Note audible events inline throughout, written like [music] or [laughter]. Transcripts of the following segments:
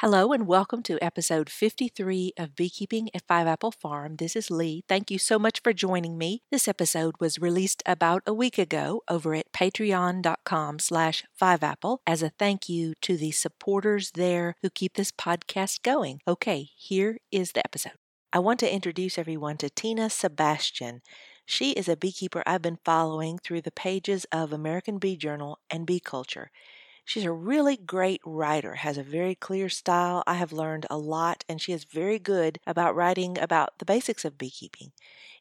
Hello and welcome to episode 53 of Beekeeping at Five Apple Farm. This is Lee. Thank you so much for joining me. This episode was released about a week ago over at patreon.com slash fiveapple as a thank you to the supporters there who keep this podcast going. Okay, here is the episode. I want to introduce everyone to Tina Sebastian. She is a beekeeper I've been following through the pages of American Bee Journal and Bee Culture. She's a really great writer, has a very clear style. I have learned a lot, and she is very good about writing about the basics of beekeeping.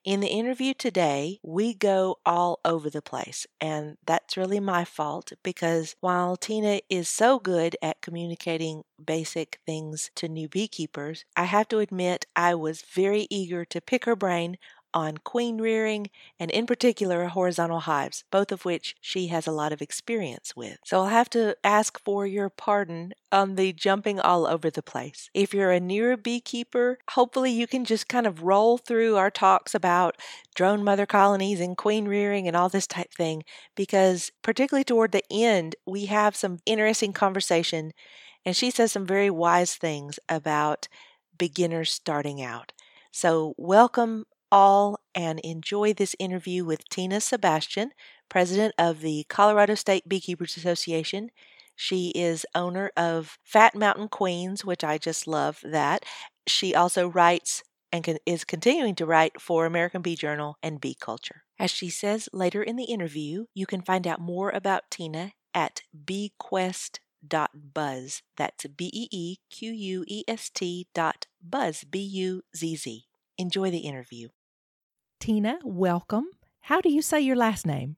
In the interview today, we go all over the place, and that's really my fault because while Tina is so good at communicating basic things to new beekeepers, I have to admit I was very eager to pick her brain on queen rearing and, in particular, horizontal hives, both of which she has a lot of experience with. So I'll have to ask for your pardon on the jumping all over the place. If you're a newer beekeeper, hopefully you can just kind of roll through our talks about drone mother colonies and queen rearing and all this type thing, because particularly toward the end, we have some interesting conversation, and she says some very wise things about beginners starting out. So, welcome all and enjoy this interview with Tina Sebastian, president of the Colorado State Beekeepers Association. She is owner of Fat Mountain Queens, which I just love that. She also writes and is continuing to write for American Bee Journal and Bee Culture. As she says later in the interview, you can find out more about Tina at beequest.buzz. That's B E E Q U E S T dot buzz, B U Z Z. Enjoy the interview. Tina, welcome. How do you say your last name?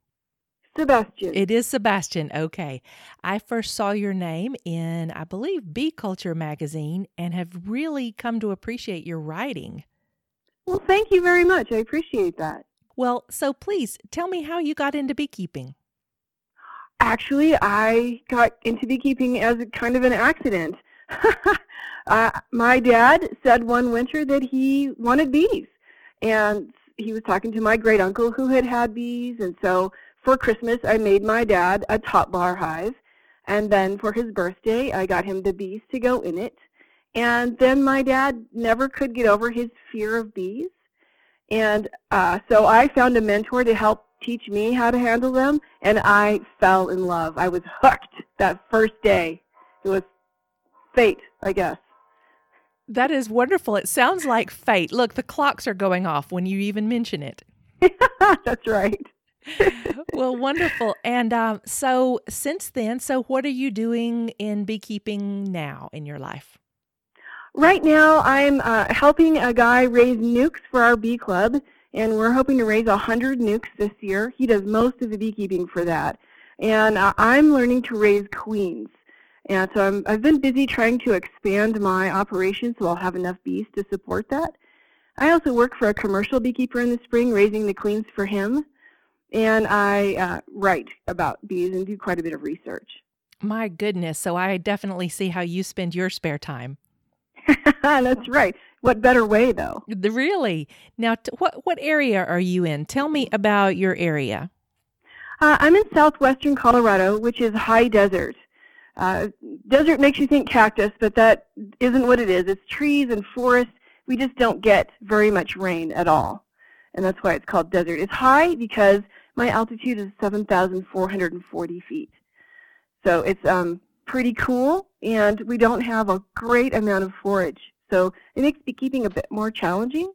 Sebastian. It is Sebastian. Okay. I first saw your name in, I believe, Bee Culture magazine and have really come to appreciate your writing. Well, thank you very much. I appreciate that. Well, so please tell me how you got into beekeeping. Actually, I got into beekeeping as a kind of an accident. [laughs] uh, my dad said one winter that he wanted bees. And he was talking to my great uncle who had had bees, and so for Christmas I made my dad a top bar hive, and then for his birthday I got him the bees to go in it, and then my dad never could get over his fear of bees, and uh, so I found a mentor to help teach me how to handle them, and I fell in love. I was hooked that first day. It was fate, I guess. That is wonderful. It sounds like fate. Look, the clocks are going off when you even mention it. [laughs] That's right. [laughs] well, wonderful. And um, so, since then, so what are you doing in beekeeping now in your life? Right now, I'm uh, helping a guy raise nucs for our bee club, and we're hoping to raise 100 nucs this year. He does most of the beekeeping for that. And uh, I'm learning to raise queens. And so I'm, I've been busy trying to expand my operation so I'll have enough bees to support that. I also work for a commercial beekeeper in the spring, raising the queens for him. And I uh, write about bees and do quite a bit of research. My goodness. So I definitely see how you spend your spare time. [laughs] That's right. What better way, though? Really? Now, t- what, what area are you in? Tell me about your area. Uh, I'm in southwestern Colorado, which is high desert. Uh, desert makes you think cactus, but that isn't what it is. It's trees and forests. We just don't get very much rain at all. And that's why it's called desert. It's high because my altitude is 7,440 feet. So it's um, pretty cool, and we don't have a great amount of forage. So it makes beekeeping a bit more challenging,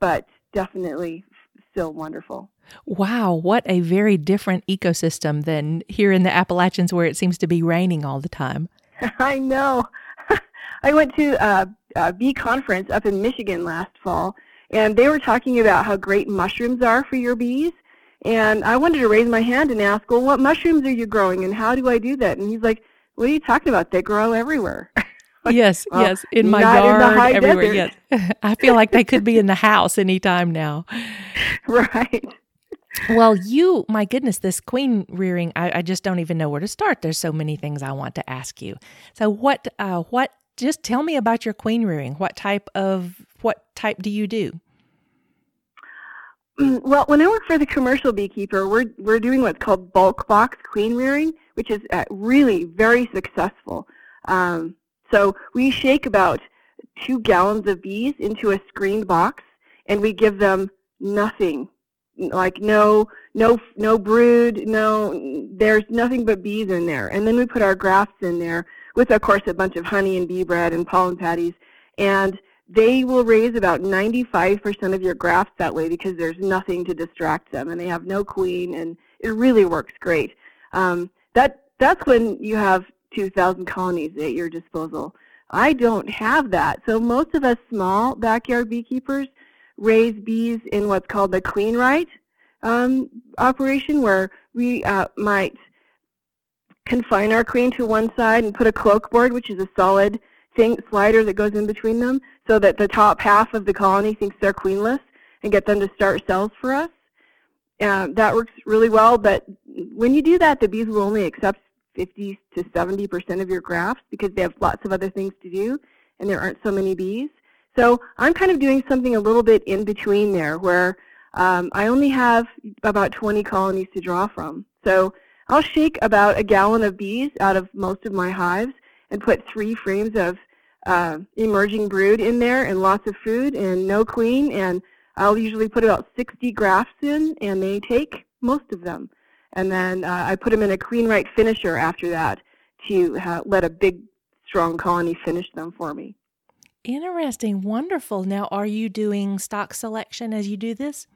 but definitely still wonderful. Wow, what a very different ecosystem than here in the Appalachians where it seems to be raining all the time. [laughs] I know. [laughs] I went to a, a bee conference up in Michigan last fall, and they were talking about how great mushrooms are for your bees. And I wanted to raise my hand and ask, well, what mushrooms are you growing, and how do I do that? And he's like, what are you talking about? They grow everywhere. [laughs] [laughs] yes, yes, in my yard, in everywhere. Desert. Yes, [laughs] I feel like they could be in the house anytime now. [laughs] right. Well, you, my goodness, this queen rearing, I, I, just don't even know where to start. There's so many things I want to ask you. So, what, uh, what, just tell me about your queen rearing. What type of, what type do you do? Mm, well, when I work for the commercial beekeeper, we're we're doing what's called bulk box queen rearing, which is uh, really very successful. Um, So we shake about two gallons of bees into a screened box, and we give them nothing, like no no no brood, no there's nothing but bees in there. And then we put our grafts in there with, of course, a bunch of honey and bee bread and pollen patties, and they will raise about 95% of your grafts that way because there's nothing to distract them, and they have no queen, and it really works great. Um, that that's when you have 2,000 colonies at your disposal. I don't have that. So most of us small backyard beekeepers raise bees in what's called the queen right um, operation, where we uh, might confine our queen to one side and put a Cloake board, which is a solid thing slider that goes in between them, so that the top half of the colony thinks they're queenless, and get them to start cells for us. Uh, that works really well, but when you do that, the bees will only accept 50 to 70 percent of your grafts because they have lots of other things to do, and there aren't so many bees. So I'm kind of doing something a little bit in between there, where um, I only have about 20 colonies to draw from. So I'll shake about a gallon of bees out of most of my hives and put three frames of uh, emerging brood in there and lots of food and no queen. And I'll usually put about 60 grafts in, and they take most of them. And then uh, I put them in a queen right finisher after that to let a big, strong colony finish them for me. Interesting. Wonderful. Now, are you doing stock selection as you do this?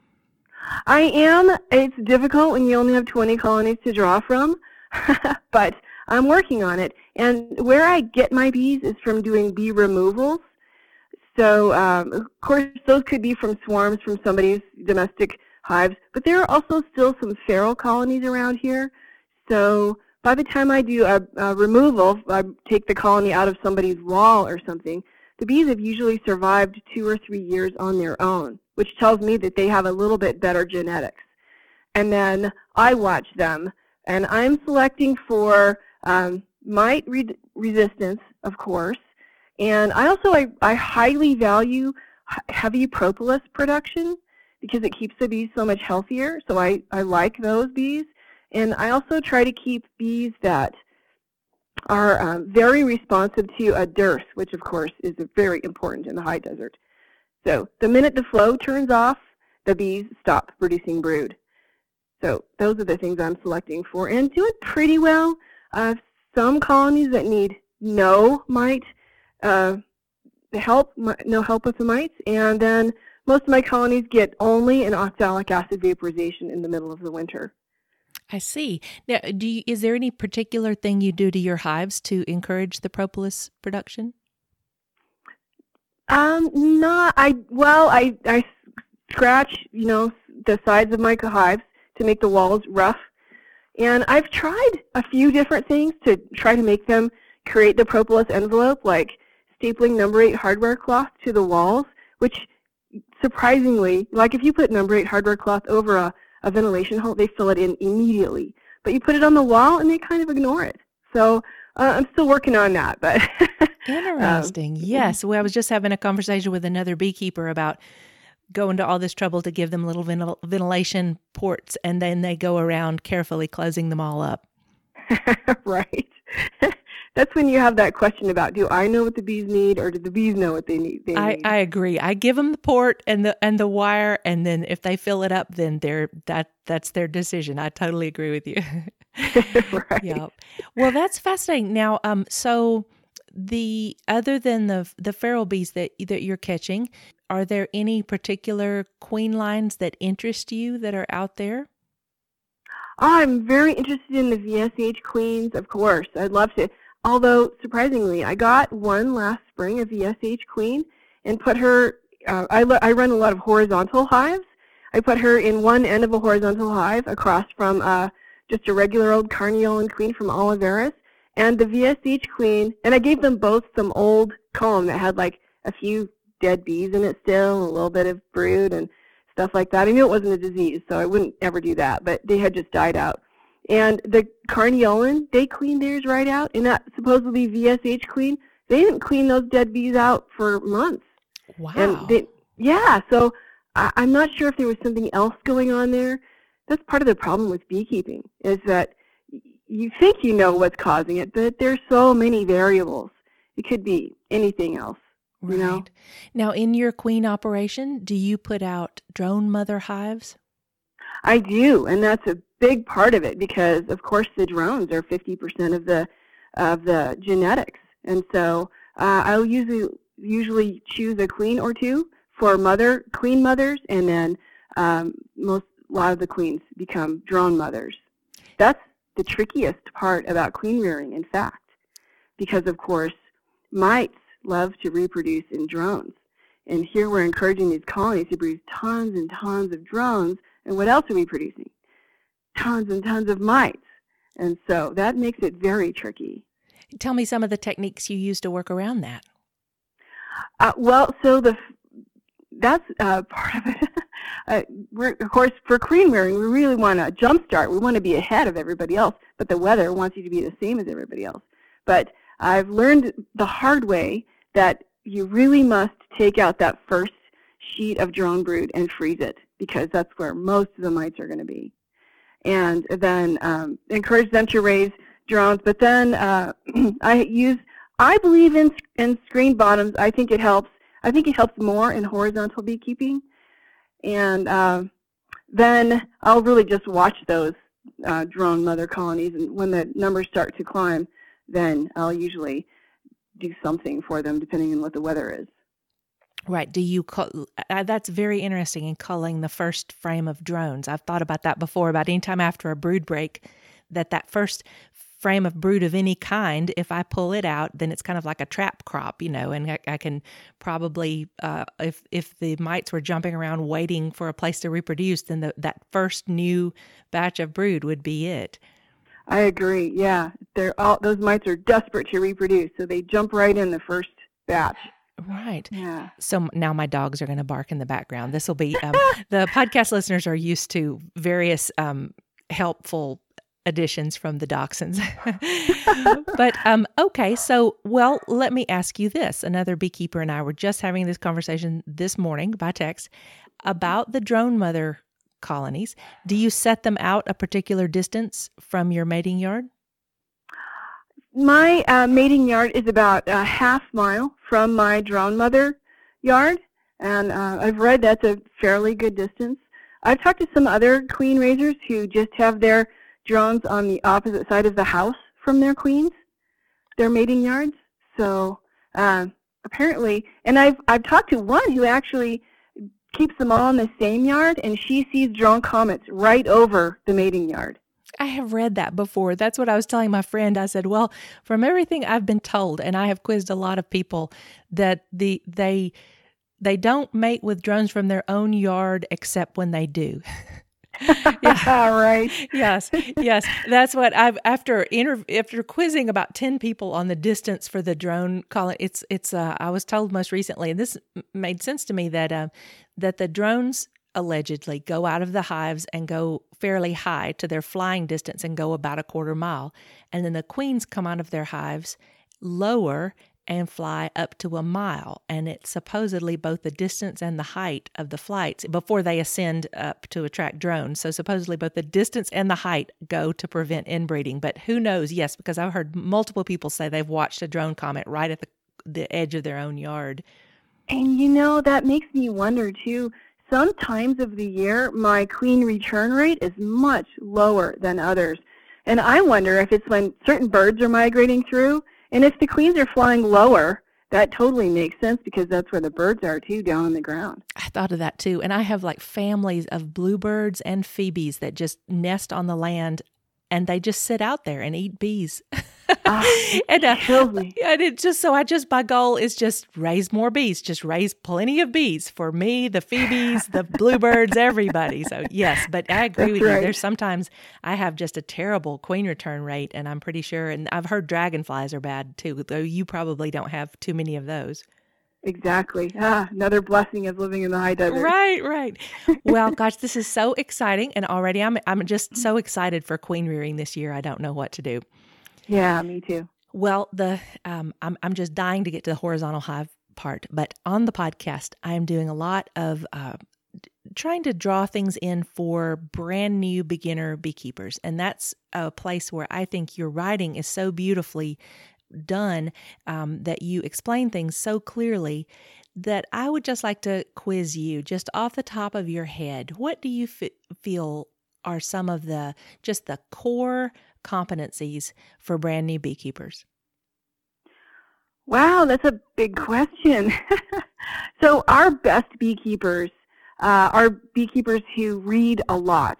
I am. It's difficult when you only have 20 colonies to draw from, [laughs] but I'm working on it. And where I get my bees is from doing bee removals. So, um, of course, those could be from swarms from somebody's domestic hives, but there are also still some feral colonies around here. So by the time I do a, a removal, I take the colony out of somebody's wall or something, the bees have usually survived two or three years on their own, which tells me that they have a little bit better genetics. And then I watch them, and I'm selecting for um, mite re resistance, of course, and I also I, I highly value heavy propolis production because it keeps the bees so much healthier. So I, I like those bees. And I also try to keep bees that are um, very responsive to a dearth, which of course is very important in the high desert. So the minute the flow turns off, the bees stop producing brood. So those are the things I'm selecting for and do it pretty well. Uh, some colonies that need no mite uh, help, no help with the mites, and then most of my colonies get only an oxalic acid vaporization in the middle of the winter. I see. Now, do you, is there any particular thing you do to your hives to encourage the propolis production? Um, not I. Well, I I scratch you know the sides of my hives to make the walls rough, and I've tried a few different things to try to make them create the propolis envelope, like stapling number eight hardware cloth to the walls, which surprisingly, like if you put number eight hardware cloth over a, a ventilation hole, they fill it in immediately. But you put it on the wall and they kind of ignore it. So uh, I'm still working on that. But [laughs] interesting. Um, yes. Well, I was just having a conversation with another beekeeper about going to all this trouble to give them little ventil- ventilation ports, and then they go around carefully closing them all up. [laughs] right [laughs] that's when you have that question about do I know what the bees need or do the bees know what they need? They I, need? I agree. I give them the port and the and the wire, and then if they fill it up, then they're that that's their decision. I totally agree with you. [laughs] [laughs] right. Yeah. Well, that's fascinating. Now, um, so the other than the the feral bees that that you're catching, are there any particular queen lines that interest you that are out there? I'm very interested in the VSH queens, of course. I'd love to. Although, surprisingly, I got one last spring of the SH Queen and put her, uh, I, I run a lot of horizontal hives. I put her in one end of a horizontal hive across from uh, just a regular old Carniolan queen from Olivarez and the VSH queen, and I gave them both some old comb that had like a few dead bees in it still, a little bit of brood and stuff like that. I knew it wasn't a disease, so I wouldn't ever do that, but they had just died out. And the Carniolan, they cleaned theirs right out. And that supposedly VSH queen, they didn't clean those dead bees out for months. Wow. And they, yeah, so I, I'm not sure if there was something else going on there. That's part of the problem with beekeeping, is that you think you know what's causing it, but there's so many variables. It could be anything else. Right. You know? Now, in your queen operation, do you put out drone mother hives? I do, and that's a big part of it because, of course, the drones are 50% of the of the genetics, and so uh, I'll usually usually choose a queen or two for mother queen mothers, and then um, most a lot of the queens become drone mothers. That's the trickiest part about queen rearing, in fact, because of course mites love to reproduce in drones. And here we're encouraging these colonies to produce tons and tons of drones. And what else are we producing? Tons and tons of mites. And so that makes it very tricky. Tell me some of the techniques you use to work around that. Uh, well, so the that's uh, part of it. [laughs] uh, we're, of course, for queen rearing, we really want to jumpstart. We want to be ahead of everybody else, but the weather wants you to be the same as everybody else. But I've learned the hard way that you really must take out that first sheet of drone brood and freeze it because that's where most of the mites are going to be. And then um, encourage them to raise drones. But then uh, [clears throat] I use, I believe in, in screen bottoms. I think it helps. I think it helps more in horizontal beekeeping. And uh, then I'll really just watch those uh, drone mother colonies. And when the numbers start to climb, then I'll usually do something for them depending on what the weather is. Right. Do you call uh, that's very interesting in culling the first frame of drones. I've thought about that before about any time after a brood break that that first frame of brood of any kind, if I pull it out, then it's kind of like a trap crop, you know, and I, I can probably, uh, if if the mites were jumping around waiting for a place to reproduce, then the, that first new batch of brood would be it. I agree. Yeah, they're all those mites are desperate to reproduce, so they jump right in the first batch. Right. Yeah. So now my dogs are going to bark in the background. This will be um, [laughs] the podcast listeners are used to various um, helpful additions from the dachshunds. [laughs] but um, okay, so well, let me ask you this. Another beekeeper and I were just having this conversation this morning by text about the drone mother colonies. Do you set them out a particular distance from your mating yard? My uh, mating yard is about a half mile from my drone mother yard, and uh, I've read that's a fairly good distance. I've talked to some other queen raisers who just have their drones on the opposite side of the house from their queens, their mating yards. So uh, apparently, and I've I've talked to one who actually keeps them all in the same yard, and she sees drone comets right over the mating yard. I have read that before. That's what I was telling my friend. I said, "Well, from everything I've been told, and I have quizzed a lot of people, that the they they don't mate with drones from their own yard except when they do." [laughs] yeah, [laughs] right. yes, yes. That's what I've after inter, after quizzing about ten people on the distance for the drone call. It's it's. Uh, I was told most recently, and this made sense to me that uh, that the drones allegedly go out of the hives and go fairly high to their flying distance and go about a quarter mile, and then the queens come out of their hives lower and fly up to a mile. And it's supposedly both the distance and the height of the flights before they ascend up to attract drones. So, supposedly, both the distance and the height go to prevent inbreeding. But who knows? Yes, because I've heard multiple people say they've watched a drone comet right at the, the edge of their own yard. And you know, that makes me wonder too. Some times of the year, my queen return rate is much lower than others. And I wonder if it's when certain birds are migrating through and if the queens are flying lower, that totally makes sense because that's where the birds are too, down on the ground. I thought of that too. And I have like families of bluebirds and phoebes that just nest on the land and they just sit out there and eat bees. Uh, [laughs] and, uh, [laughs] and it just so I just my goal is just raise more bees, just raise plenty of bees for me, the phoebes, the bluebirds, everybody. So yes, but I agree That's with right. you. There's sometimes I have just a terrible queen return rate, and I'm pretty sure, and I've heard dragonflies are bad too. Though you probably don't have too many of those. Exactly. Ah, another blessing of living in the high desert. Right, right. Well, [laughs] gosh, this is so exciting, and already I'm I'm just so excited for queen rearing this year. I don't know what to do. Yeah, me too. Well, the um, I'm I'm just dying to get to the horizontal hive part, but on the podcast, I am doing a lot of uh, trying to draw things in for brand new beginner beekeepers, and that's a place where I think your writing is so beautifully done um, that you explain things so clearly that I would just like to quiz you just off the top of your head. What do you f- feel are some of the just the core competencies for brand new beekeepers? Wow, that's a big question. [laughs] so, our best beekeepers uh, are beekeepers who read a lot,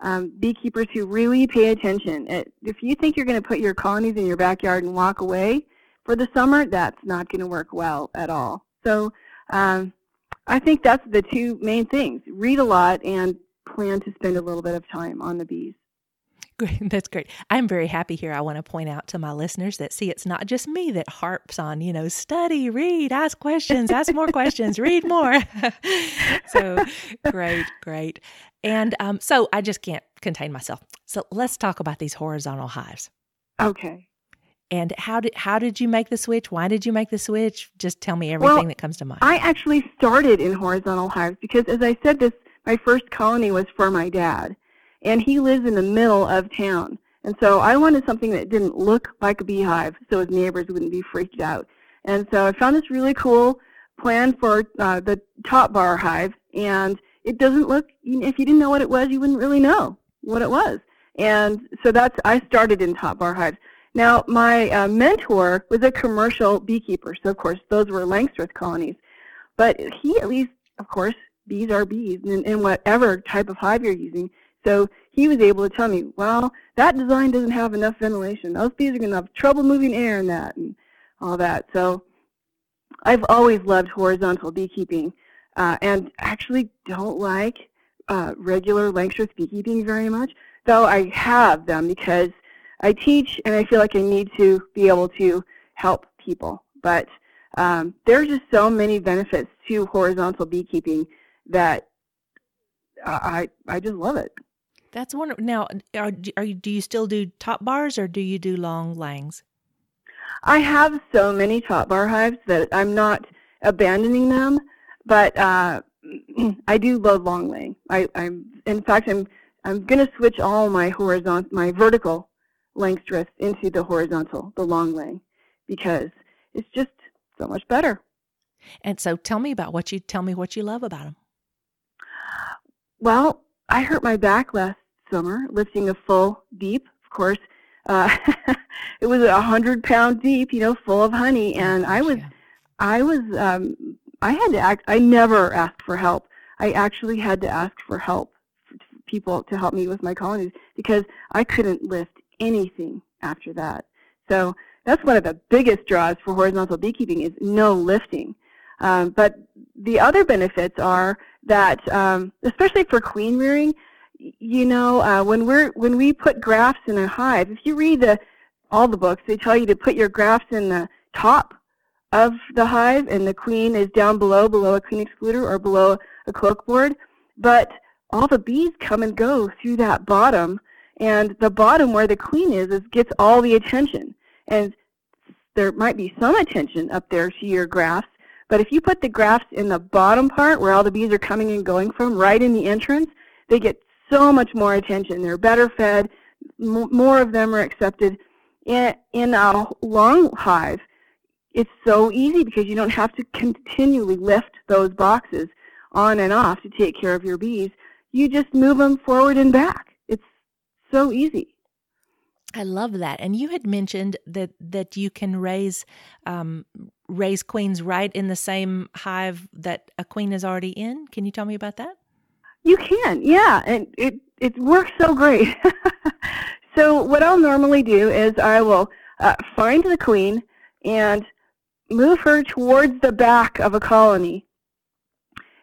um, beekeepers who really pay attention. If you think you're going to put your colonies in your backyard and walk away for the summer, that's not going to work well at all. So, um, I think that's the two main things read a lot and plan to spend a little bit of time on the bees. [laughs] Great. That's great. I'm very happy here. I want to point out to my listeners that see, it's not just me that harps on, you know, study, read, ask questions, ask more questions, read more. [laughs] so great, great. And um, so I just can't contain myself. So let's talk about these horizontal hives. Okay. And how did how did you make the switch? Why did you make the switch? Just tell me everything well, that comes to mind. I actually started in horizontal hives because, as I said, this my first colony was for my dad and he lives in the middle of town. And so I wanted something that didn't look like a beehive so his neighbors wouldn't be freaked out. And so I found this really cool plan for uh, the top bar hive, and it doesn't look, if you didn't know what it was, you wouldn't really know what it was. And so that's, I started in top bar hives. Now, my uh, mentor was a commercial beekeeper, so of course those were Langstroth colonies. But he at least, of course, bees are bees, and in whatever type of hive you're using, so he was able to tell me, well, that design doesn't have enough ventilation. Those bees are going to have trouble moving air in that and all that. So I've always loved horizontal beekeeping uh, and actually don't like uh, regular Langstroth beekeeping very much, though I have them because I teach and I feel like I need to be able to help people. But um, there are just so many benefits to horizontal beekeeping that I, I just love it. That's wonderful. Now, are, are you, do you still do top bars or do you do long langs? I have so many top bar hives that I'm not abandoning them, but uh, [clears throat] I do love long lang. I, I'm, in fact, I'm, I'm going to switch all my horizontal, my vertical Langstroths into the horizontal, the long lang, because it's just so much better. And so, tell me about what you tell me what you love about them. Well, I hurt my back last summer, lifting a full deep, of course. Uh, [laughs] it was a hundred pound deep, you know, full of honey, and I was, I was, um, I had to act. I never asked for help. I actually had to ask for help, for people to help me with my colonies because I couldn't lift anything after that. So that's one of the biggest draws for horizontal beekeeping is no lifting. Um, but the other benefits are that, um, especially for queen rearing, you know, uh, when we're when we put grafts in a hive, if you read the all the books, they tell you to put your grafts in the top of the hive, and the queen is down below, below a queen excluder or below a Cloake board. But all the bees come and go through that bottom, and the bottom where the queen is, is gets all the attention. And there might be some attention up there to your grafts, but if you put the grafts in the bottom part where all the bees are coming and going from, right in the entrance, they get so much more attention. They're better fed. more of them are accepted. In, in a long hive, it's so easy because you don't have to continually lift those boxes on and off to take care of your bees. You just move them forward and back. It's so easy. I love that. And you had mentioned that that you can raise um, raise queens right in the same hive that a queen is already in. Can you tell me about that? You can, yeah, and it it works so great. [laughs] so what I'll normally do is I will uh, find the queen and move her towards the back of a colony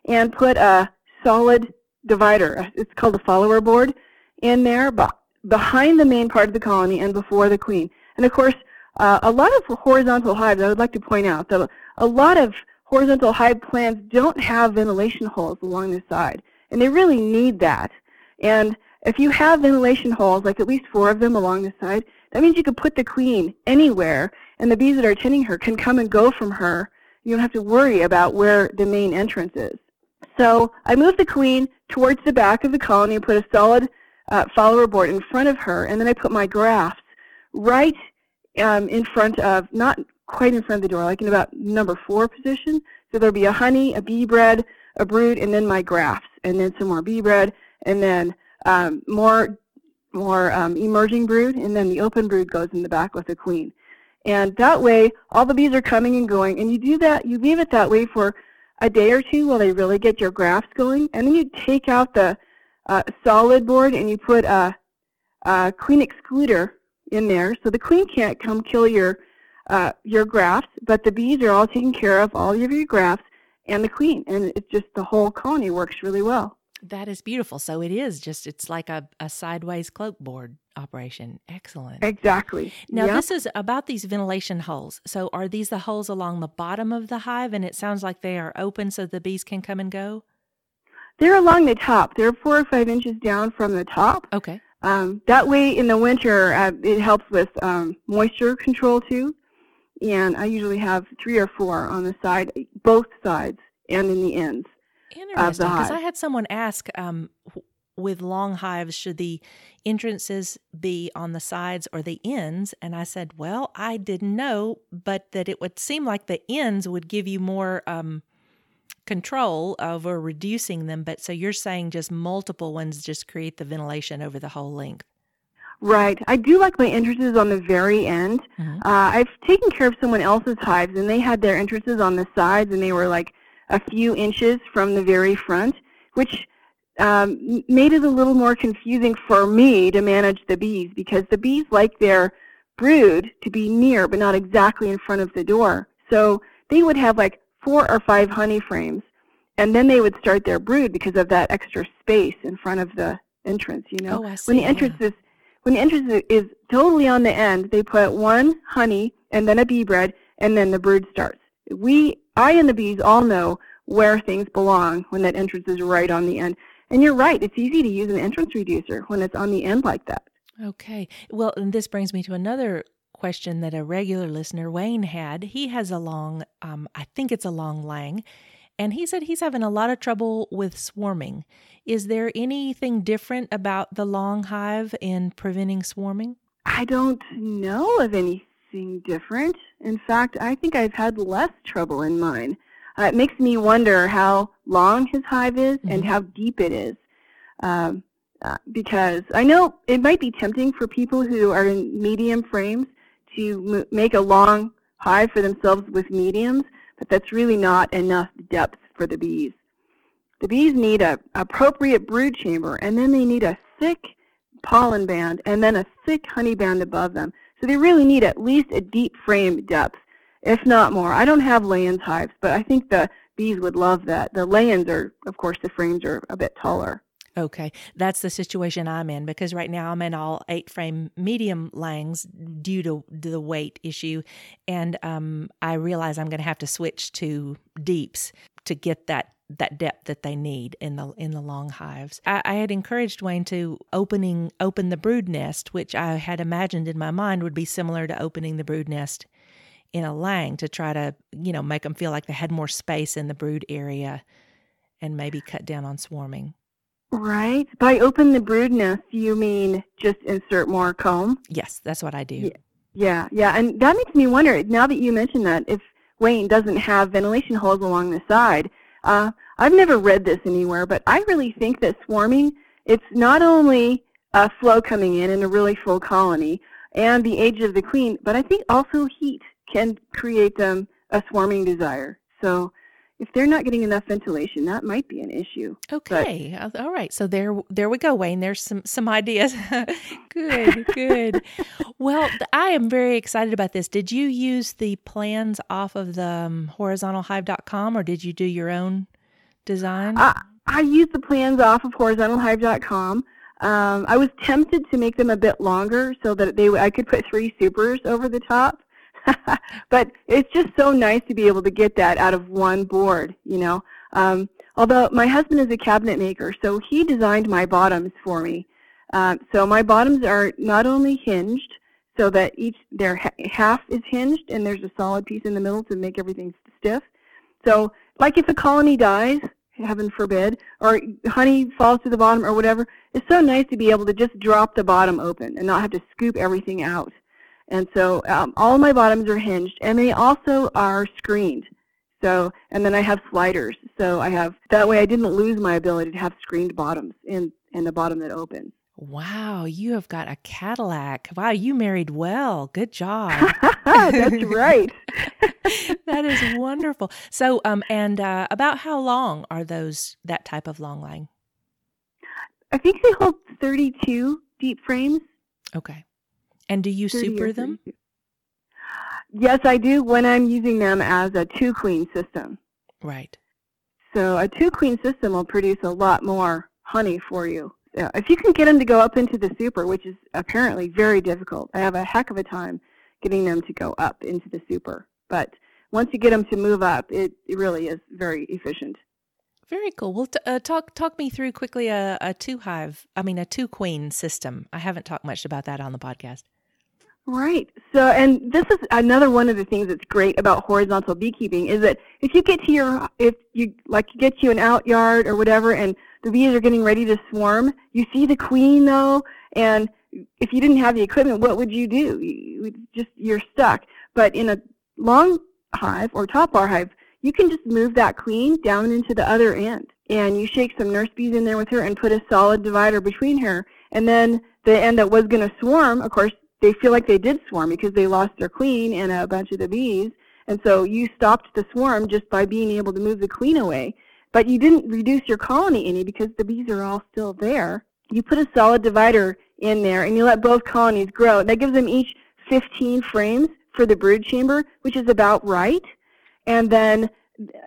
and put a solid divider. It's called a follower board in there, but behind the main part of the colony and before the queen. And of course, uh, a lot of horizontal hives, I would like to point out that a lot of horizontal hive plants don't have ventilation holes along the side. And they really need that. And if you have ventilation holes, like at least four of them along the side, that means you could put the queen anywhere, and the bees that are tending her can come and go from her. You don't have to worry about where the main entrance is. So I moved the queen towards the back of the colony and put a solid uh, follower board in front of her, and then I put my grafts right um, in front of, not quite in front of the door, like in about number four position. So there'll be a honey, a bee bread, a brood, and then my grafts, and then some more bee bread, and then um, more more um, emerging brood, and then the open brood goes in the back with the queen. And that way, all the bees are coming and going, and you do that, you leave it that way for a day or two while they really get your grafts going, and then you take out the uh, solid board and you put a, a queen excluder in there, so the queen can't come kill your uh, your grafts, but the bees are all taken care of, all of your grafts, and the queen, and it's just the whole colony works really well. That is beautiful. So it is just it's like a, a sideways Cloake board operation. Excellent. Exactly. Now yep. this is about these ventilation holes. So are these the holes along the bottom of the hive and it sounds like they are open so the bees can come and go? They're along the top. They're four or five inches down from the top. Okay. Um, that way in the winter uh, it helps with um, moisture control too. And I usually have three or four on the side, both sides and in the ends. Interesting, because I had someone ask um, with long hives, should the entrances be on the sides or the ends? And I said, well, I didn't know, but that it would seem like the ends would give you more um, control over reducing them. But so you're saying just multiple ones just create the ventilation over the whole length. Right. I do like my entrances on the very end. Mm-hmm. Uh, I've taken care of someone else's hives, and they had their entrances on the sides, and they were like a few inches from the very front, which um, made it a little more confusing for me to manage the bees because the bees like their brood to be near but not exactly in front of the door. So they would have like four or five honey frames and then they would start their brood because of that extra space in front of the entrance, you know. Oh, I see, when the entrance yeah. is when the entrance is totally on the end, they put one honey and then a bee bread and then the brood starts. We I and the bees all know where things belong when that entrance is right on the end. And you're right, it's easy to use an entrance reducer when it's on the end like that. Okay. Well, and this brings me to another question that a regular listener, Wayne, had. He has a long, um, I think it's a long lang, and he said he's having a lot of trouble with swarming. Is there anything different about the long hive in preventing swarming? I don't know of anything different. In fact, I think I've had less trouble in mine. Uh, it makes me wonder how long his hive is mm-hmm. and how deep it is. Um, uh, because I know it might be tempting for people who are in medium frames to m- make a long hive for themselves with mediums, but that's really not enough depth for the bees. The bees need a appropriate brood chamber, and then they need a thick pollen band, and then a thick honey band above them. So they really need at least a deep frame depth if not more. I don't have Layens hives, but I think the bees would love that. The Layens are, of course, the frames are a bit taller. Okay, that's the situation I'm in because right now I'm in all eight frame medium langs due to the weight issue, and um, I realize I'm going to have to switch to deeps to get that that depth that they need in the in the long hives. I, I, had encouraged Wayne to opening open the brood nest, which I had imagined in my mind would be similar to opening the brood nest in a lang to try to, you know, make them feel like they had more space in the brood area and maybe cut down on swarming. Right. By open the brood nest, you mean just insert more comb? Yes, that's what I do. Yeah, yeah, yeah. And that makes me wonder, now that you mention that, if Wayne doesn't have ventilation holes along the side, uh, I've never read this anywhere, but I really think that swarming, it's not only a flow coming in in a really full colony and the age of the queen, but I think also heat can create them a swarming desire. So if they're not getting enough ventilation, that might be an issue. Okay, but, all right. So there, there we go, Wayne. There's some some ideas. [laughs] good, good. well, I am very excited about this. Did you use the plans off of the um, horizontalhive.com, or did you do your own design? I, I used the plans off of horizontalhive.com. Um, I was tempted to make them a bit longer so that they I could put three supers over the top. [laughs] but it's just so nice to be able to get that out of one board, you know. Um, although my husband is a cabinet maker, so he designed my bottoms for me. Um, so my bottoms are not only hinged, so that each their ha- half is hinged, and there's a solid piece in the middle to make everything stiff. So, like if a colony dies, heaven forbid, or honey falls to the bottom or whatever, it's so nice to be able to just drop the bottom open and not have to scoop everything out. And so um, all my bottoms are hinged, and they also are screened. So, and then I have sliders. So I have that way I didn't lose my ability to have screened bottoms in in the bottom that opens. Wow, you have got a Cadillac. Wow, you married well. Good job. [laughs] That's right. [laughs] that is wonderful. So, um, and uh, about how long are those that type of long lang? I think they hold thirty-two deep frames. Okay. And do you super them? Yes, I do when I'm using them as a two queen system. Right. So a two queen system will produce a lot more honey for you. If you can get them to go up into the super, which is apparently very difficult, I have a heck of a time getting them to go up into the super. But once you get them to move up, it, it really is very efficient. Very cool. Well, t- uh, talk talk me through quickly a, a two hive. I mean, a two queen system. I haven't talked much about that on the podcast. Right. So, and this is another one of the things that's great about horizontal beekeeping is that if you get to your, if you like, you get to an out yard or whatever, and the bees are getting ready to swarm, you see the queen though, and if you didn't have the equipment, what would you do? You just you're stuck. But in a long hive or top bar hive, you can just move that queen down into the other end, and you shake some nurse bees in there with her and put a solid divider between her, and then the end that was going to swarm, of course, they feel like they did swarm because they lost their queen and a bunch of the bees. And so you stopped the swarm just by being able to move the queen away. But you didn't reduce your colony any because the bees are all still there. You put a solid divider in there and you let both colonies grow. That gives them each 15 frames for the brood chamber, which is about right. And then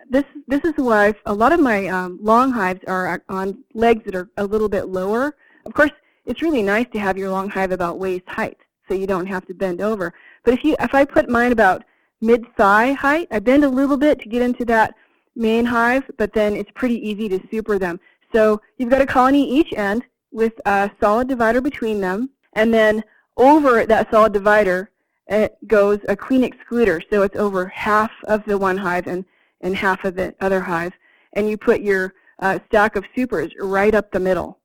this this is why a lot of my um, long hives are on legs that are a little bit lower. Of course, it's really nice to have your long hive about waist height so you don't have to bend over. But if you if I put mine about mid thigh height, I bend a little bit to get into that main hive, but then it's pretty easy to super them. So you've got a colony each end with a solid divider between them, and then over that solid divider it goes a queen excluder, so it's over half of the one hive and, and half of the other hive, and you put your uh, stack of supers right up the middle.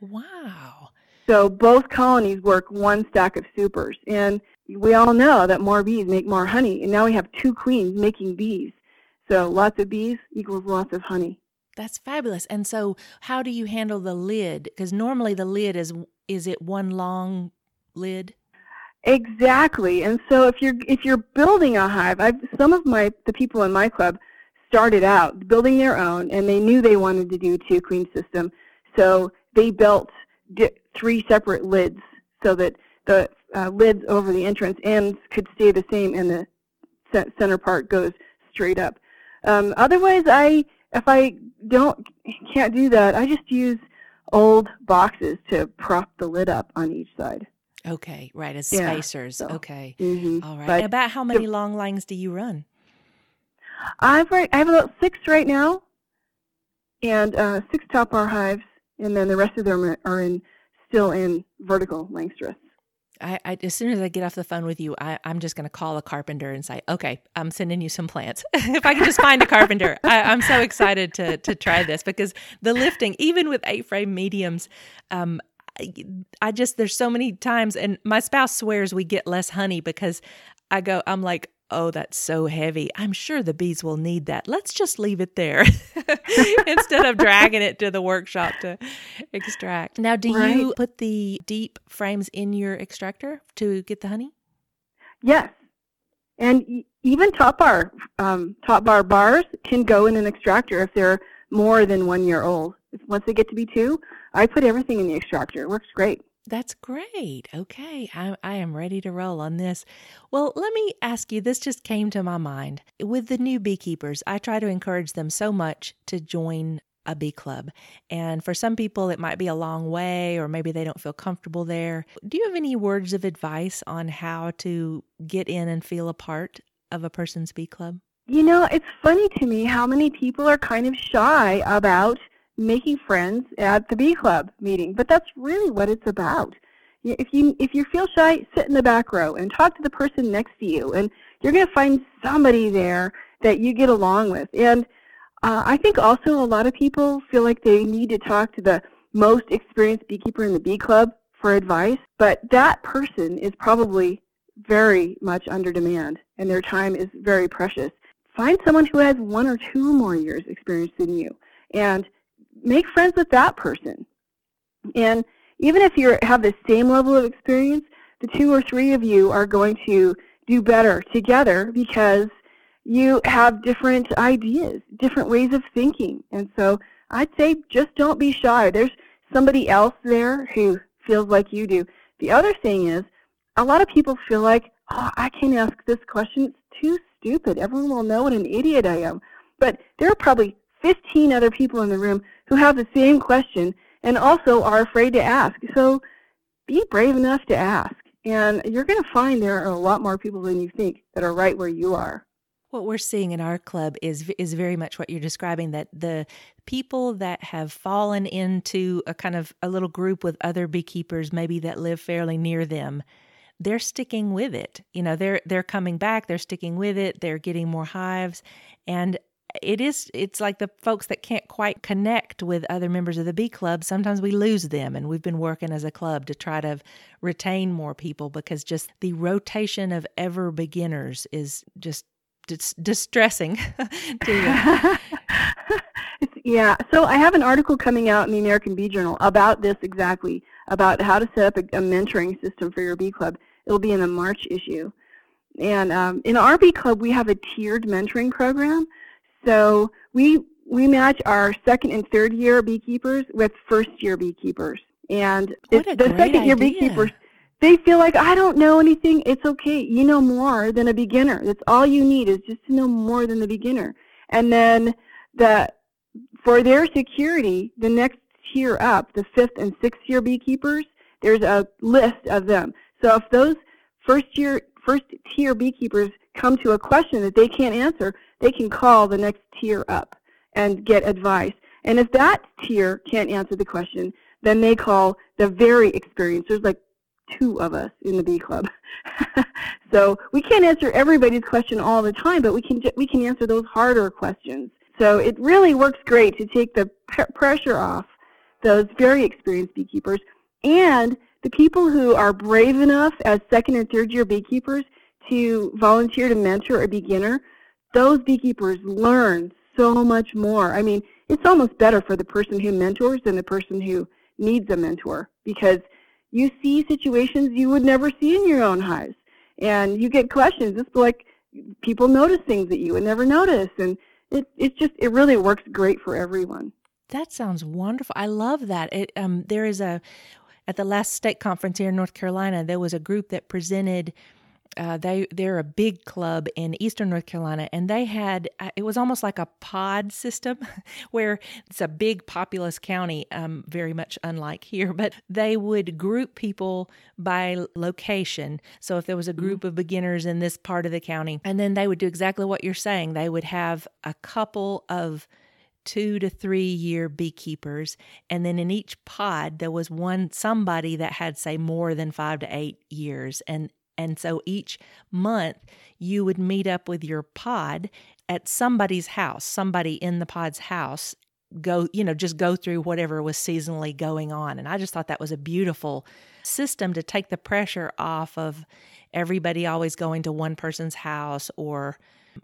Wow. So both colonies work one stack of supers. And we all know that more bees make more honey. And now we have two queens making bees. So lots of bees equals lots of honey. That's fabulous. And so how do you handle the lid? Because normally the lid is is it one long lid? Exactly. And so if you're if you're building a hive, I've some of my the people in my club started out building their own and they knew they wanted to do a two queen system. So they built three separate lids so that the uh, lids over the entrance ends could stay the same and the center part goes straight up. Um, otherwise, I if I don't can't do that, I just use old boxes to prop the lid up on each side. Okay, right, as yeah, spacers. So, okay, mm-hmm. all right. But about how many the, long langs do you run? I've right, I have about six right now, and uh, six top bar hives, and then the rest of them are in still in vertical Langstroths. I, I, as soon as I get off the phone with you, I, I'm just going to call a carpenter and say, "Okay, I'm sending you some plants. [laughs] if I can just find a carpenter, I, am so excited to to try this because the lifting, even with eight frame mediums, um, I, I just there's so many times, and my spouse swears we get less honey because I go, I'm like, oh, that's so heavy. I'm sure the bees will need that. Let's just leave it there [laughs] instead of dragging it to the workshop to extract. Now, do right. you put the deep frames in your extractor to get the honey? Yes. And even top bar, um, top bar bars can go in an extractor if they're more than one year old. Once they get to be two, I put everything in the extractor. It works great. That's great. Okay. I, I am ready to roll on this. Well, let me ask you this just came to my mind. With the new beekeepers, I try to encourage them so much to join a bee club. And for some people, it might be a long way, or maybe they don't feel comfortable there. Do you have any words of advice on how to get in and feel a part of a person's bee club? You know, it's funny to me how many people are kind of shy about making friends at the bee club meeting. But that's really what it's about. If you if you feel shy, sit in the back row and talk to the person next to you, and you're going to find somebody there that you get along with. And uh, I think also a lot of people feel like they need to talk to the most experienced beekeeper in the bee club for advice, but that person is probably very much under demand, and their time is very precious. Find someone who has one or two more years experience than you, and make friends with that person. And even if you have the same level of experience, the two or three of you are going to do better together because you have different ideas, different ways of thinking. And so I'd say just don't be shy. There's somebody else there who feels like you do. The other thing is, a lot of people feel like, oh, I can't ask this question. It's too stupid. Everyone will know what an idiot I am. But there are probably 15 other people in the room who have the same question and also are afraid to ask. So be brave enough to ask. And you're going to find there are a lot more people than you think that are right where you are. What we're seeing in our club is is very much what you're describing that the people that have fallen into a kind of a little group with other beekeepers maybe that live fairly near them they're sticking with it. You know, they're they're coming back, they're sticking with it, they're getting more hives and it is it's like the folks that can't quite connect with other members of the bee club sometimes we lose them and we've been working as a club to try to retain more people because just the rotation of ever beginners is just dis- distressing [laughs] to [laughs] yeah so i have an article coming out in the american bee journal about this exactly about how to set up a, a mentoring system for your bee club. It'll be in the march issue. And um, in our bee club we have a tiered mentoring program so we we match our second and third year beekeepers with first year beekeepers. And the second year beekeepers they feel like I don't know anything. It's okay. You know more than a beginner. That's all you need is just to know more than the beginner. And then the for their security, the next tier up, the fifth and sixth year beekeepers, there's a list of them. So if those first year first tier beekeepers come to a question that they can't answer, they can call the next tier up and get advice. And if that tier can't answer the question, then they call the very experienced. There's like two of us in the bee club. [laughs] so we can't answer everybody's question all the time, but we can we can answer those harder questions. So it really works great to take the pressure off those very experienced beekeepers and the people who are brave enough as second and third year beekeepers to volunteer to mentor a beginner, those beekeepers learn so much more. I mean, it's almost better for the person who mentors than the person who needs a mentor because you see situations you would never see in your own hives. And you get questions. It's like people notice things that you would never notice. And it, it's just, it really works great for everyone. That sounds wonderful. I love that. It, um, there is a, at the last state conference here in North Carolina, there was a group that presented uh, they they're a big club in eastern North Carolina, and they had uh, it was almost like a pod system, [laughs] where it's a big populous county, um, very much unlike here. [laughs] But they would group people by location. So if there was a group mm-hmm. of beginners in this part of the county, and then they would do exactly what you're saying. They would have a couple of two to three year beekeepers and then in each pod there was one somebody that had say more than five to eight years and and so each month you would meet up with your pod at somebody's house, somebody in the pod's house, go, you know, just go through whatever was seasonally going on. And I just thought that was a beautiful system to take the pressure off of everybody always going to one person's house or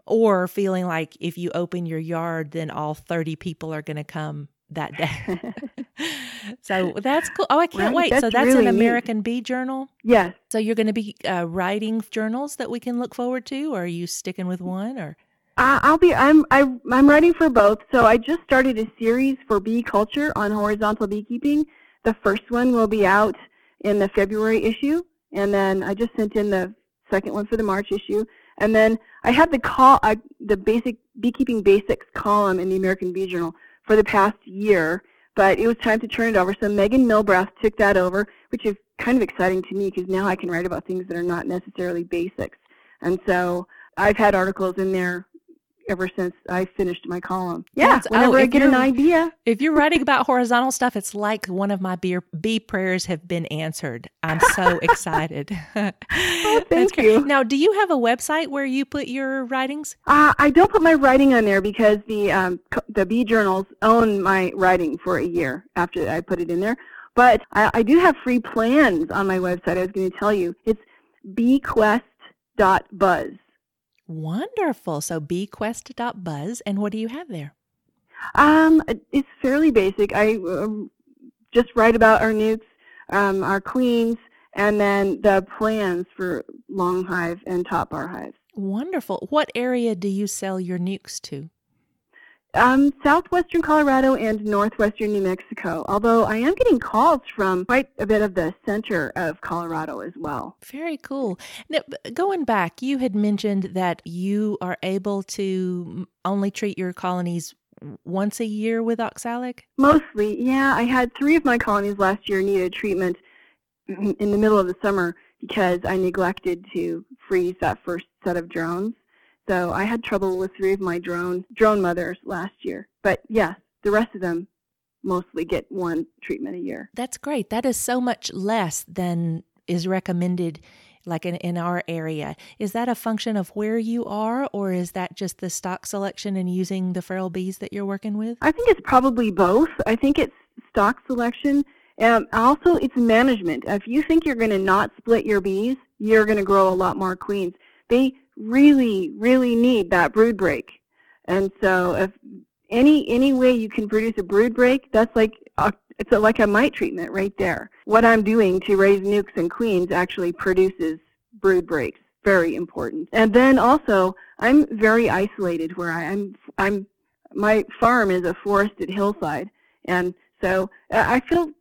or feeling like if you open your yard then all 30 people are going to come that day. [laughs] so that's cool. Oh, I can't right? wait. That's so that's really an American neat. Bee Journal? Yes. So you're going to be uh, writing journals that we can look forward to, or are you sticking with one? Or uh, I'll be. I'm. I, am i am writing for both. So I just started a series for bee culture on horizontal beekeeping. The first one will be out in the February issue, and then I just sent in the second one for the March issue. And then I had the call, uh, the basic beekeeping basics column in the American Bee Journal for the past year, but it was time to turn it over. So Meghan Milbrath took that over, which is kind of exciting to me because now I can write about things that are not necessarily basics. And so I've had articles in there ever since I finished my column. Yeah, oh, whenever oh, I get an idea. If you're writing about horizontal stuff, it's like one of my bee, bee prayers have been answered. I'm so [laughs] excited. [laughs] oh, thank you. Now, do you have a website where you put your writings? Uh, I don't put my writing on there because the um, the bee journals own my writing for a year after I put it in there. But I, I do have free plans on my website. I was going to tell you it's beequest.buzz. Wonderful. So beequest.buzz. And what do you have there? Um, it's fairly basic. I um, just write about our nucs, um, our queens, and then the plans for long hive and top bar hives. Wonderful. What area do you sell your nucs to? Um, southwestern Colorado and northwestern New Mexico, although I am getting calls from quite a bit of the center of Colorado as well. Very cool. Now, going back, you had mentioned that you are able to only treat your colonies once a year with oxalic? Mostly, yeah. I had three of my colonies last year needed treatment in the middle of the summer because I neglected to freeze that first set of drones. So I had trouble with three of my drone drone mothers last year. But yeah, the rest of them mostly get one treatment a year. That's great. That is so much less than is recommended like in, in our area. Is that a function of where you are or is that just the stock selection and using the feral bees that you're working with? I think it's probably both. I think it's stock selection and also it's management. If you think you're going to not split your bees, you're going to grow a lot more queens. They really, really need that brood break. And so if any any way you can produce a brood break, that's like a, it's a, like a mite treatment right there. What I'm doing to raise nucs and queens actually produces brood breaks. Very important. And then also, I'm very isolated where I, I'm. I'm my farm is a forested hillside, and so uh, I feel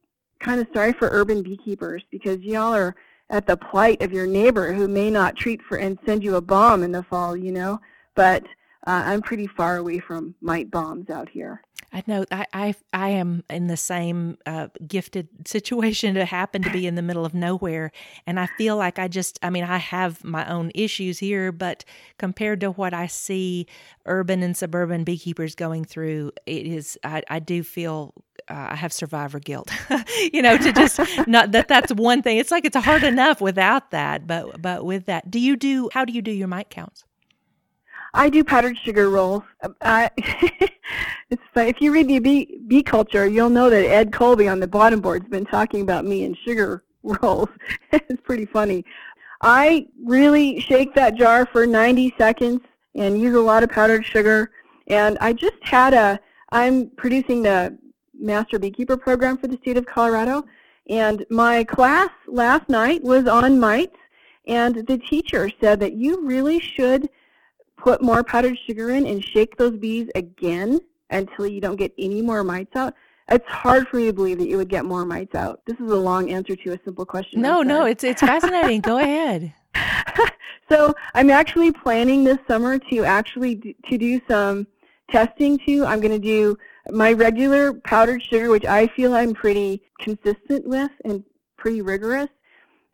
kind of sorry for urban beekeepers because y'all are at the plight of your neighbor who may not treat for and send you a bomb in the fall, you know. But uh, I'm pretty far away from mite bombs out here. I know I, I, I am in the same uh, gifted situation to happen to be in the middle of nowhere, and I feel like I just I mean I have my own issues here, but compared to what I see urban and suburban beekeepers going through, it is I, I do feel uh, I have survivor guilt, [laughs] you know, to just not that that's one thing. It's like it's hard enough without that, but but with that, do you do how do you do your mite counts? I do powdered sugar rolls. I, [laughs] it's. If you read the bee, bee culture, you'll know that Ed Colby on the bottom board's been talking about me and sugar [laughs] rolls. it's pretty funny. I really shake that jar for 90 seconds and use a lot of powdered sugar. And I just had a, I'm producing the Master Beekeeper program for the state of Colorado. And my class last night was on mites. And the teacher said that you really should put more powdered sugar in and shake those bees again until you don't get any more mites out. It's hard for me to believe that you would get more mites out. This is a long answer to a simple question. No, no, it's it's fascinating. Go ahead. [laughs] [laughs] so I'm actually planning this summer to actually do, to do some testing too. I'm going to do my regular powdered sugar, which I feel I'm pretty consistent with and pretty rigorous,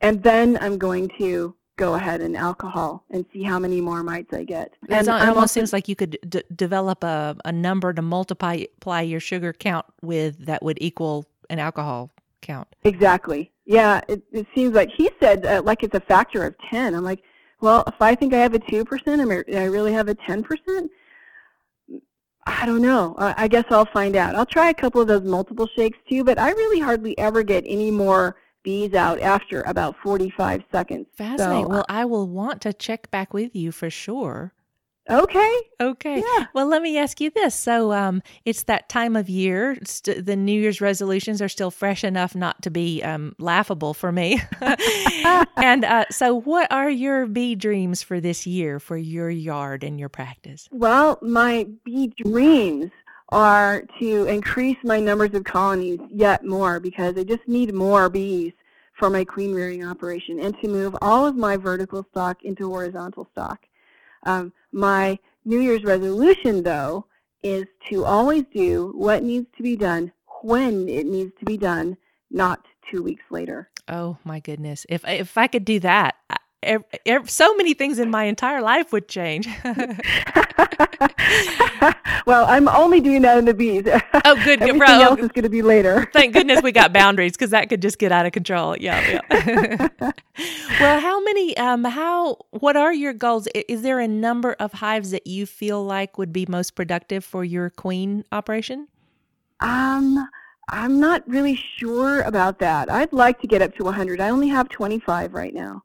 and then I'm going to go ahead and alcohol and see how many more mites I get. And it almost also, seems like you could d- develop a, a number to multiply your sugar count with that would equal an alcohol count. Exactly. Yeah, it, it seems like he said uh, like it's a factor of 10. I'm like, well, if I think I have a 2%, I really have a 10%? I don't know. I guess I'll find out. I'll try a couple of those multiple shakes too, but I really hardly ever get any more bees out after about 45 seconds. Fascinating. So, well, I will want to check back with you for sure. Okay. Okay. Yeah. Well, let me ask you this. So, um, it's that time of year. St- the New Year's resolutions are still fresh enough not to be um, laughable for me. [laughs] and uh, so, what are your bee dreams for this year for your yard and your practice? Well, my bee dreams are to increase my numbers of colonies yet more because I just need more bees for my queen rearing operation and to move all of my vertical stock into horizontal stock. Um, my New Year's resolution, though, is to always do what needs to be done when it needs to be done, not two weeks later. Oh my goodness! If if I could do that, so many things in my entire life would change. [laughs] well, I'm only doing that in the bees. Oh, good. Everything bro. else is going to be later. Thank goodness we got boundaries because that could just get out of control. Yeah, yeah. [laughs] well, how many? Um, how? What are your goals? Is there a number of hives that you feel like would be most productive for your queen operation? Um. I'm not really sure about that. I'd like to get up to 100. I only have 25 right now.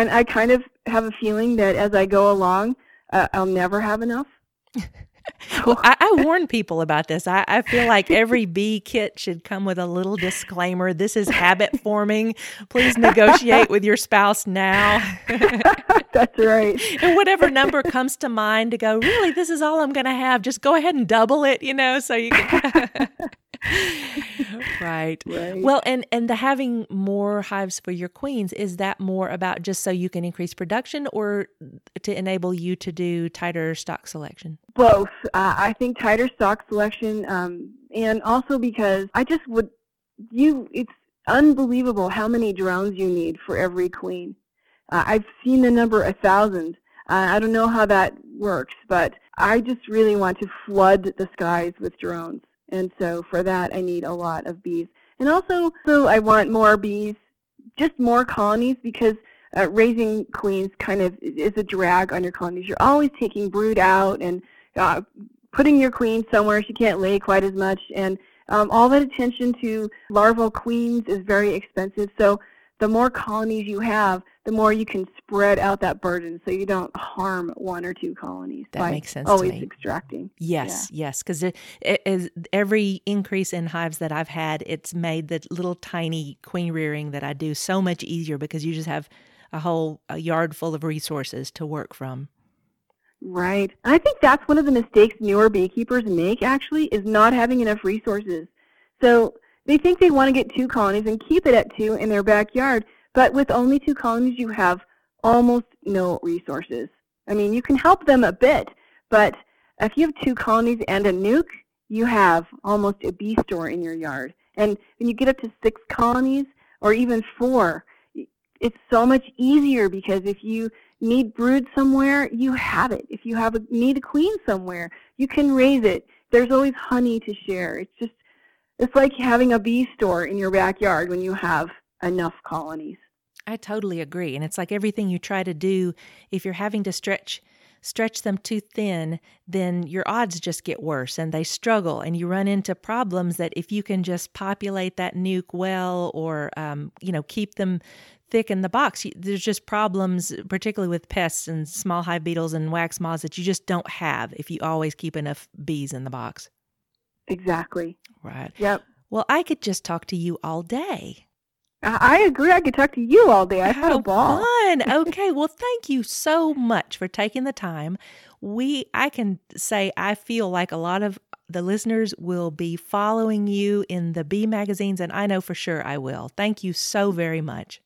And I kind of have a feeling that as I go along, uh, I'll never have enough. [laughs] well, I, I, warn people about this. I, I, feel like every [laughs] bee kit should come with a little disclaimer. This is habit forming. Please negotiate with your spouse now. [laughs] That's right. [laughs] and whatever [laughs] number comes to mind to go, really, this is all I'm going to have. Just go ahead and double it, you know, so you can. [laughs] right. right. Well, and and the having more hives for your queens is that more about just so you can increase production, or to enable you to do tighter stock selection? Both. Uh, I think tighter stock selection, um, and also because I just would you. It's unbelievable how many drones you need for every queen. Uh, I've seen the number a thousand. Uh, I don't know how that works, but I just really want to flood the skies with drones. And so for that, I need a lot of bees. And also, so I want more bees, just more colonies because uh, raising queens kind of is a drag on your colonies. You're always taking brood out and uh, putting your queen somewhere she can't lay quite as much. And um, all that attention to larval queens is very expensive. So the more colonies you have, the more you can spread out that burden so you don't harm one or two colonies that makes sense always extracting. Yes yeah. yes because it, it is every increase in hives that i've had it's made the little tiny queen rearing that i do so much easier because you just have a whole a yard full of resources to work from. Right. I think that's one of the mistakes newer beekeepers make actually is not having enough resources. So they think they want to get two colonies and keep it at two in their backyard but with only two colonies, you have almost no resources. I mean, you can help them a bit, but if you have two colonies and a nuc, you have almost a bee store in your yard. And when you get up to six colonies or even four, it's so much easier because if you need brood somewhere, you have it. If you have a need a queen somewhere, you can raise it. There's always honey to share. It's just it's like having a bee store in your backyard when you have enough colonies. I totally agree. And it's like everything you try to do, if you're having to stretch stretch them too thin, then your odds just get worse and they struggle and you run into problems that if you can just populate that nuc well or um, you know keep them thick in the box there's just problems particularly with pests and small hive beetles and wax moths that you just don't have if you always keep enough bees in the box exactly right yep well i could just talk to you all day I agree. I could talk to you all day. I had a ball. Fun. [laughs] Okay. well, thank you so much for taking the time. We, I can say, I feel like a lot of the listeners will be following you in the bee magazines, and I know for sure I will. Thank you so very much.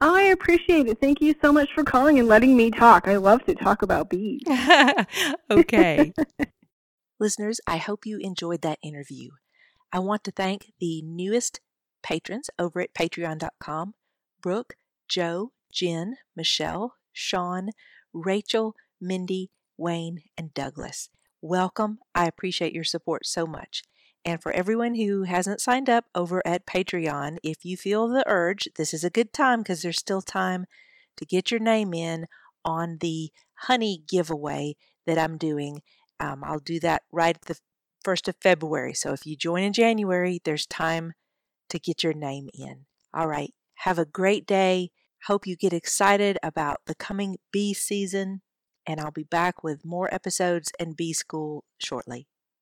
I appreciate it. Thank you so much for calling and letting me talk. I love to talk about bees. [laughs] okay. [laughs] Listeners, I hope you enjoyed that interview. I want to thank the newest patrons over at patreon.com Brooke, Joe, Jen, Michelle, Sean, Rachel, Mindy, Wayne, and Douglas. Welcome. I appreciate your support so much. And for everyone who hasn't signed up over at Patreon, if you feel the urge, this is a good time because there's still time to get your name in on the honey giveaway that I'm doing. Um, I'll do that right at the 1st of February. So if you join in January, there's time to get your name in. All right. Have a great day. Hope you get excited about the coming bee season. And I'll be back with more episodes and bee school shortly.